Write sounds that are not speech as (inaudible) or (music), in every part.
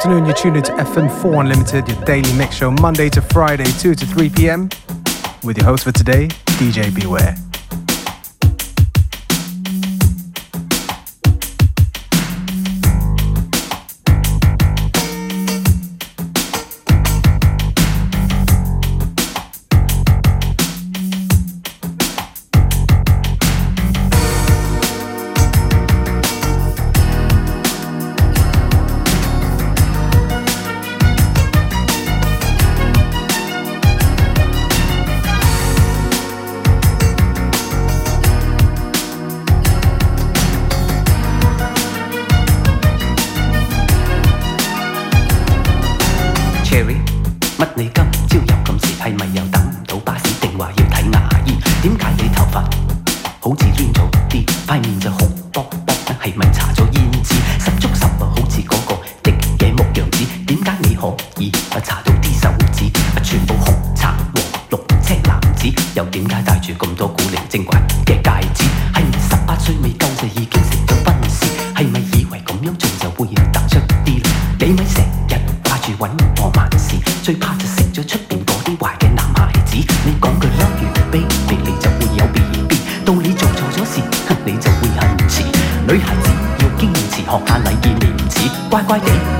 afternoon. You're tuned into FM4 Unlimited, your daily mix show, Monday to Friday, 2 to 3 p.m. With your host for today, DJ Beware. quite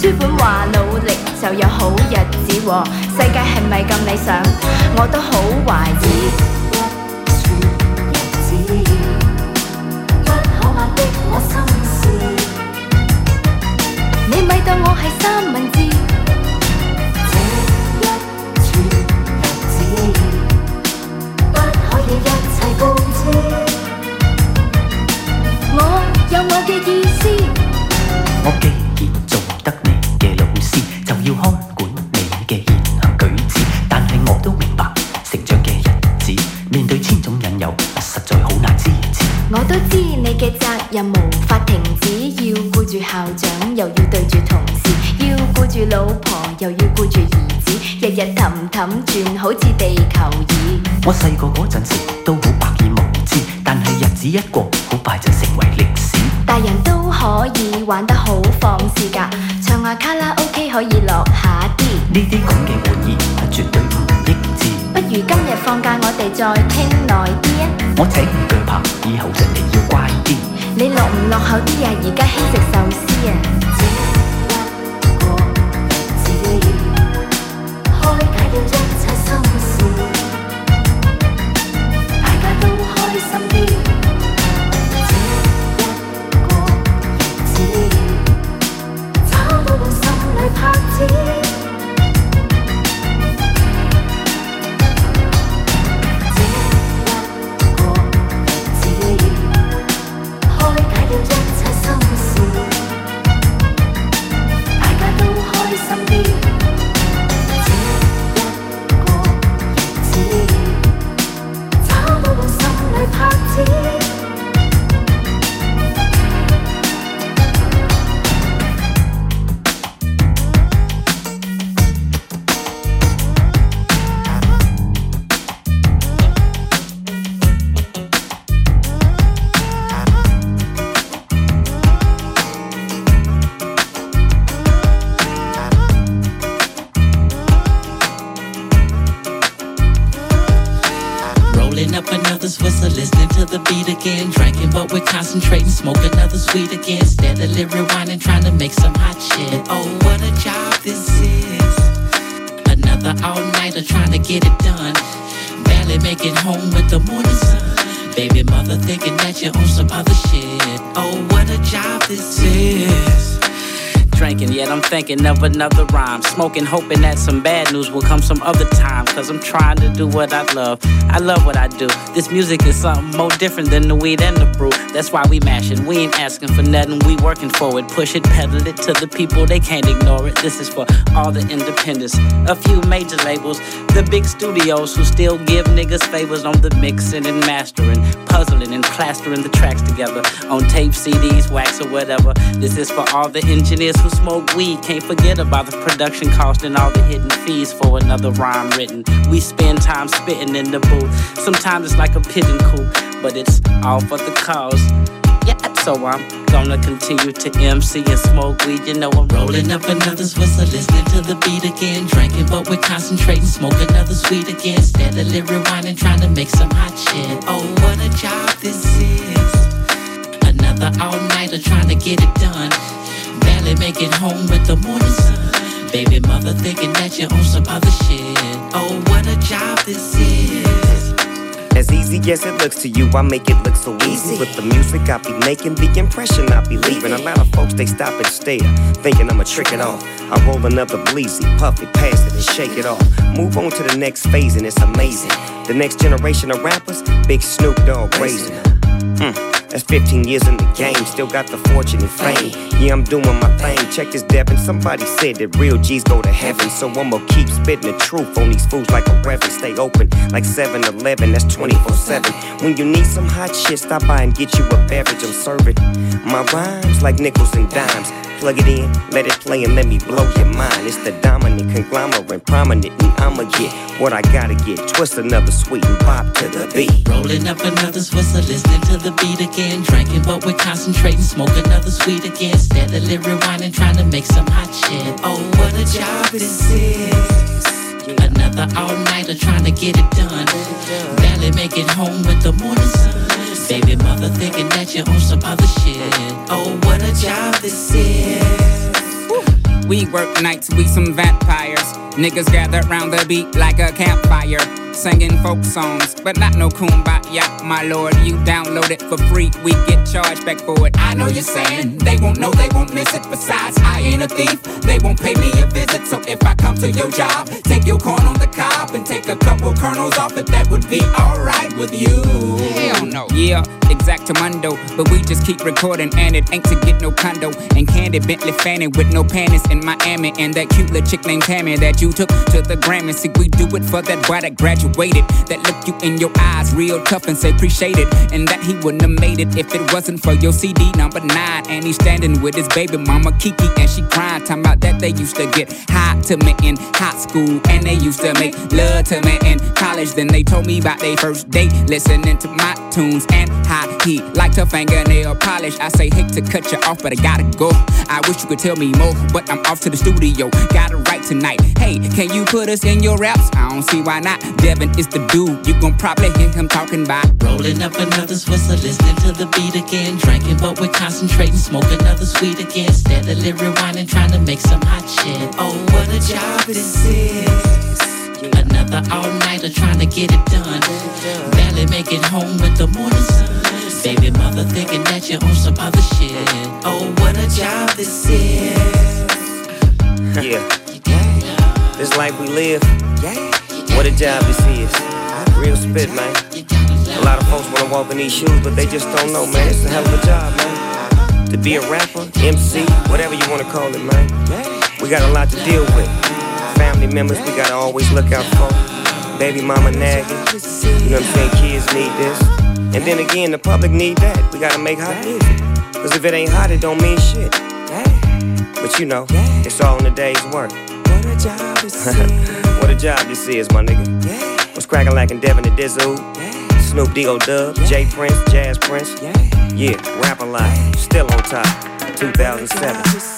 书本话努力就有好日子㖞世界系咪咁理想？我都好怀疑。这一串日子不可能的我心思你咪当我系三文治。这一串日子不可以一切布置我有我嘅意思。我劲我都知你嘅责任无法停止，要顾住校长，又要对住同事，要顾住老婆，又要顾住儿子，日日氹氹转，好似地球仪。我细个嗰阵时都好百而无知，但系日子一过，好快就成为历史。大人都可以玩得好放肆噶，唱下卡拉 OK 可以落下啲。呢啲咁嘅玩意。放假我哋再听耐啲啊！我请唔惧怕，以后食你要乖啲。你落唔落后啲呀？而家兴食寿司啊！这一刻，只要开解咗一切心事，大家都开心啲。Beat again. Drinking, but we're concentrating, smoke another sweet again. Steadily rewinding, trying to make some hot shit. Oh, what a job this is. Another all-nighter trying to get it done. Barely making home with the morning sun. Baby mother thinking that you're on some other shit. Oh, what a job this is drinking, yet I'm thinking of another rhyme. Smoking, hoping that some bad news will come some other time. Cause I'm trying to do what I love. I love what I do. This music is something more different than the weed and the brew. That's why we mashing. We ain't asking for nothing, we working for it. Push it, pedal it to the people, they can't ignore it. This is for all the independents. A few major labels, the big studios who still give niggas favors on the mixing and mastering, puzzling and plastering the tracks together on tape, CDs, wax, or whatever. This is for all the engineers who smoke weed. Can't forget about the production cost and all the hidden fees for another rhyme written. We spend time spitting in the booth. Sometimes it's like a pigeon coop, but it's all for the cause. Yeah, so I'm gonna continue to MC and smoke weed. You know I'm rolling up another whistle, listening to the beat again. Drinking, but we're concentrating, smoke another sweet again. Steadily rewinding, trying to make some hot shit. Oh, what a job this is! Another all-nighter trying to get it done barely make it home with the morning sun. Baby mother thinking that you're on some other shit. Oh, what a job this is. As easy as it looks to you, I make it look so easy. With the music I be making, the impression I be leaving. A lot of folks, they stop and stare, thinking I'ma trick it off. I roll another bleezy, puff it, pass it, and shake it off. Move on to the next phase, and it's amazing. The next generation of rappers, Big Snoop Dogg raising. Mm. That's 15 years in the game, still got the fortune and fame. Yeah, I'm doing my thing. Check this Devin. Somebody said that real G's go to heaven. So I'ma keep spitting the truth on these fools like a reverend. Stay open like 7 Eleven, that's 24 7. When you need some hot shit, stop by and get you a beverage. I'm serving my rhymes like nickels and dimes. Plug it in, let it play and let me blow your mind. It's the dominant conglomerate, prominent, and I'ma get what I gotta get. Twist another sweet and pop to the beat. Rolling up another Swisher, listening to the beat again. Drinking, but we're concentrating, smoke another sweet again. Steadily rewinding, trying to make some hot shit. Oh, what a job this is. Another all-nighter trying to get it done. Barely make it home with the morning sun. Baby mother thinking that you're on some other shit. Oh, what a job this is. We work nights, we some vampires. Niggas gather round the beat like a campfire singing folk songs, but not no kumbaya, my lord. You download it for free, we get charged back for it. I know you're saying they won't know, they won't miss it. Besides, I ain't a thief, they won't pay me a visit. So if I come to your job, take your corn on the cob and take a couple kernels off it, that would be alright with you. Hell no. Yeah, exactamundo, but we just keep recording and it ain't to get no condo. And Candy Bentley Fanning with no panties in Miami, and that cute little chick named Tammy that you took to the Grammy. See, we do it for that boy that graduated. That look you in your eyes real tough and say appreciate it. And that he wouldn't have made it if it wasn't for your CD number nine. And he's standing with his baby mama Kiki and she crying. Talking about that they used to get hot to me in high school. And they used to make love to me in college. Then they told me about their first date. Listening to my tunes and how he liked her fingernail polish. I say, hate to cut you off, but I gotta go. I wish you could tell me more, but I'm off to the studio. Gotta write tonight. Hey, can you put us in your raps? I don't see why not. Devin is the dude. You gon' probably hear him talking about rolling up another Swisher, listening to the beat again. Drinking, but we're concentrating, smoke another sweet again. Steadily rewinding, trying to make some hot shit. Oh, what a job this is. Another all-nighter trying to get it done. Barely make it home with the morning sun. Baby mother thinking that you're on some other shit. Oh, what a job this is. Yeah. This life we live. What a job this is. Real spit, man. A lot of folks wanna walk in these shoes, but they just don't know, man. It's a hell of a job, man. To be a rapper, MC, whatever you wanna call it, man. We got a lot to deal with. Family members we gotta always look out for. Baby mama nagging. You know what I'm saying? Kids need this. And then again, the public need that. We gotta make hot music. Cause if it ain't hot, it don't mean shit. But you know, it's all in the day's work. What a job this (laughs) is. what a job this is, my nigga. What's crackin' like in Devin and Dizzle? Snoop D.O. Dub, J Prince, Jas Prince. Yeah, Rap-A-Lot. Still on top. 2007.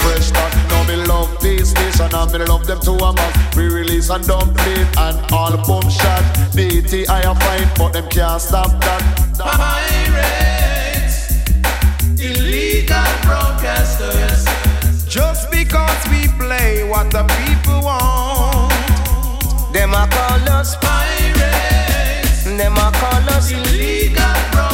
me love them to a mass. release and dumpling and album shot. DT I am fine, but them can't stop that. Pirates, illegal broadcasters. Just because we play what the people want, them a call us pirates. Them a call us illegal broadcasters.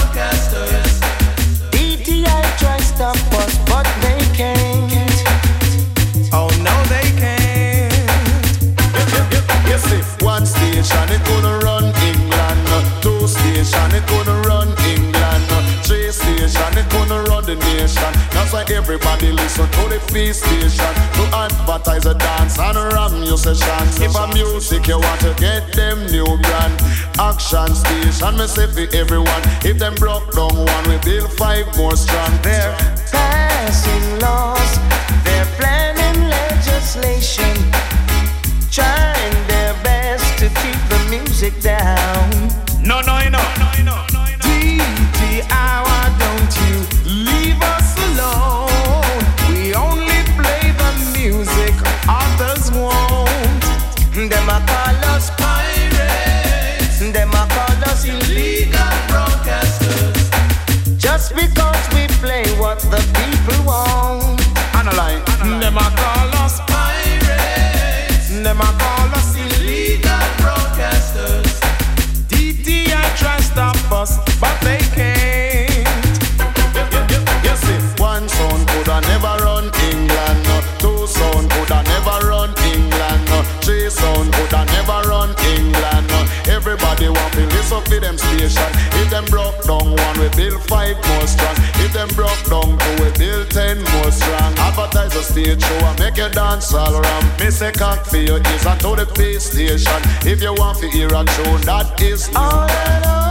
Everybody listen to the feast station to advertise a dance and ram your sessions. If a music you want to get them new brand action station, me say for everyone. If them broke down one, we build five more strong. They're passing laws, they're planning legislation, trying their best to keep the music down. No, no, no, no. because stage show and make you dance all ramp. Me say cock for your ears and to the PlayStation. If you want to hear a tune, that is new. All alone.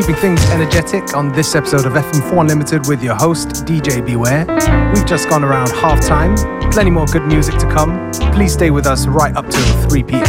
Things energetic on this episode of FM4 Unlimited with your host, DJ Beware. We've just gone around half time. Plenty more good music to come. Please stay with us right up till 3 p.m.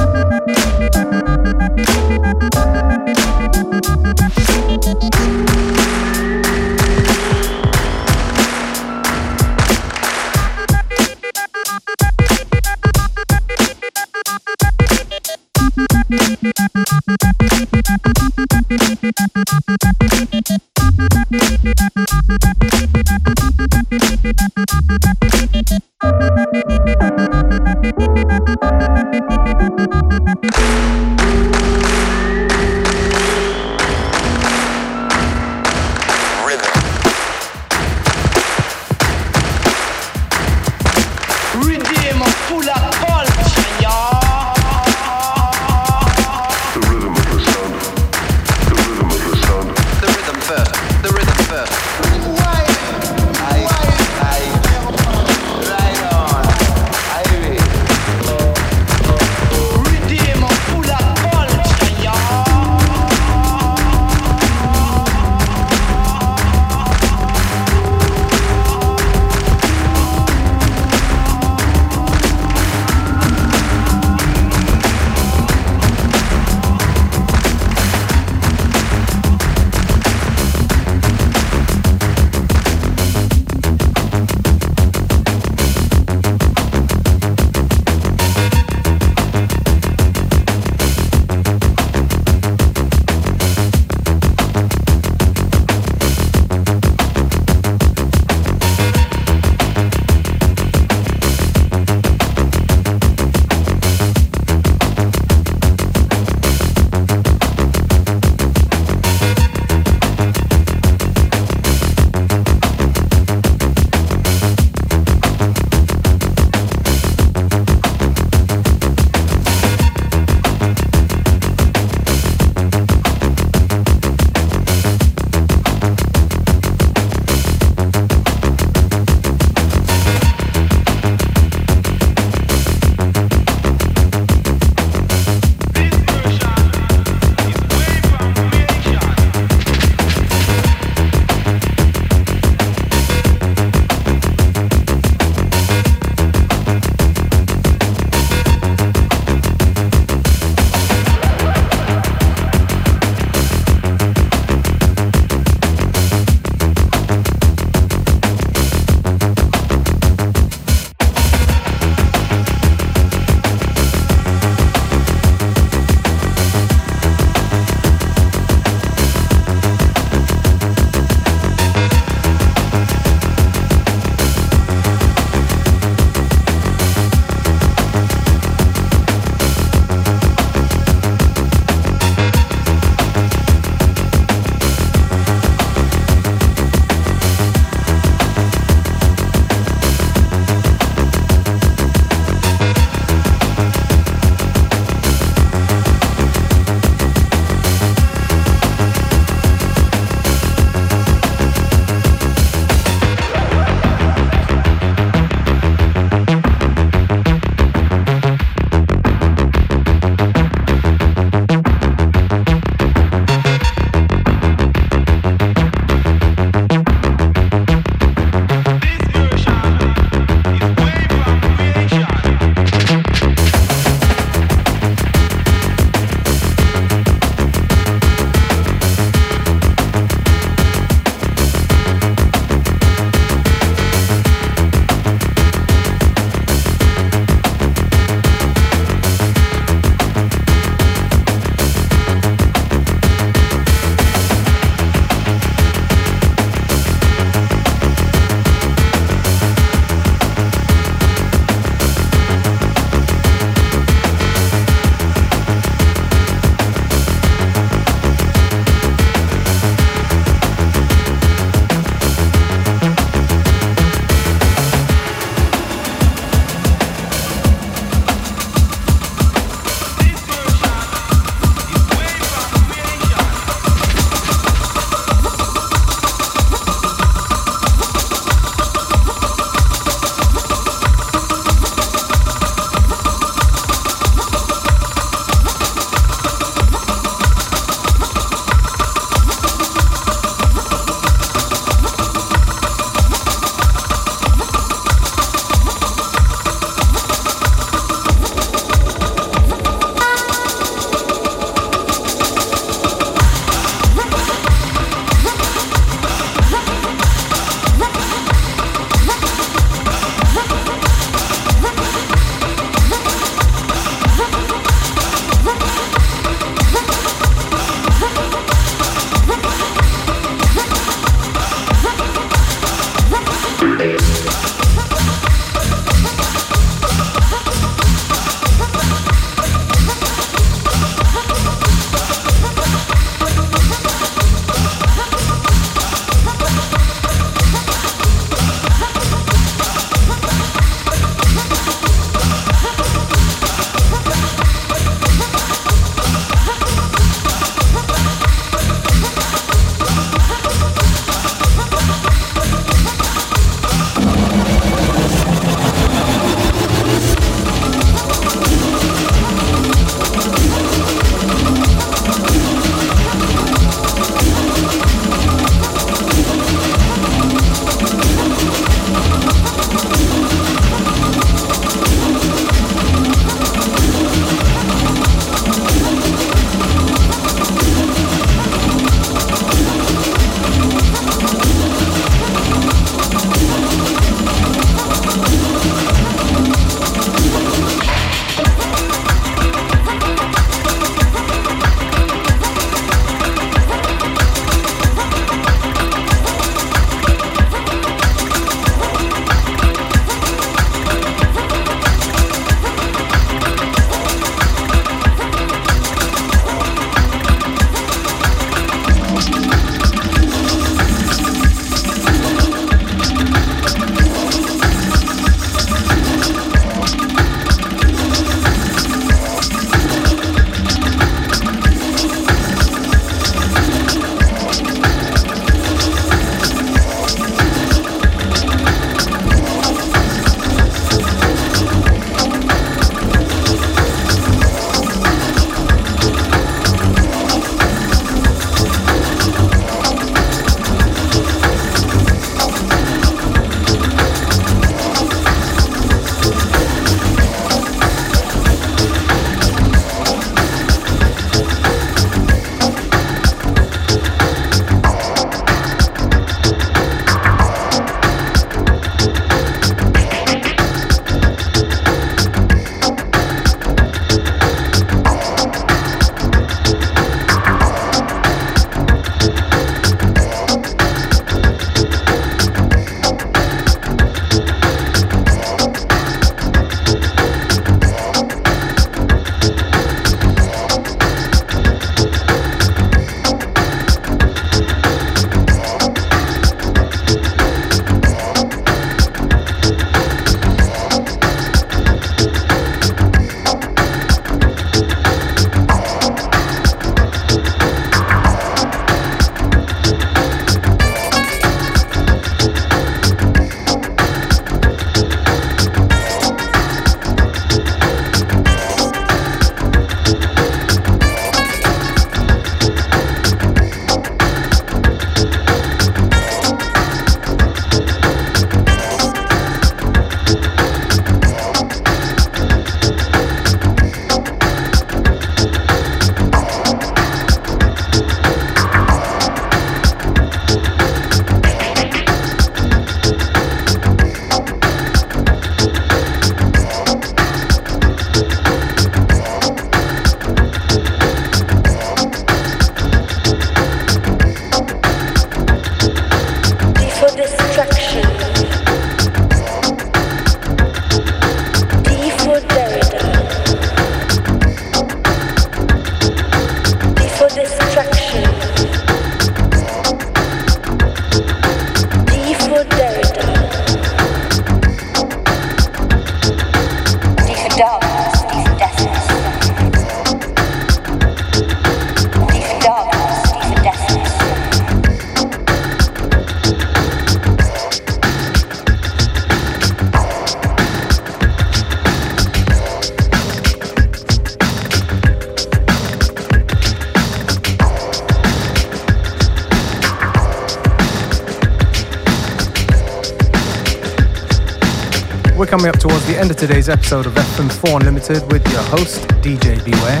today's episode of FM4 Unlimited with your host, DJ Beware.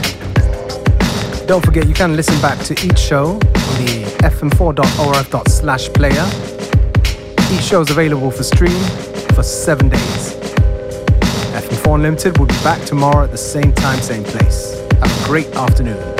Don't forget you can listen back to each show on the fm4.orf.slash player. Each show is available for stream for seven days. FM4 Unlimited will be back tomorrow at the same time, same place. Have a great afternoon.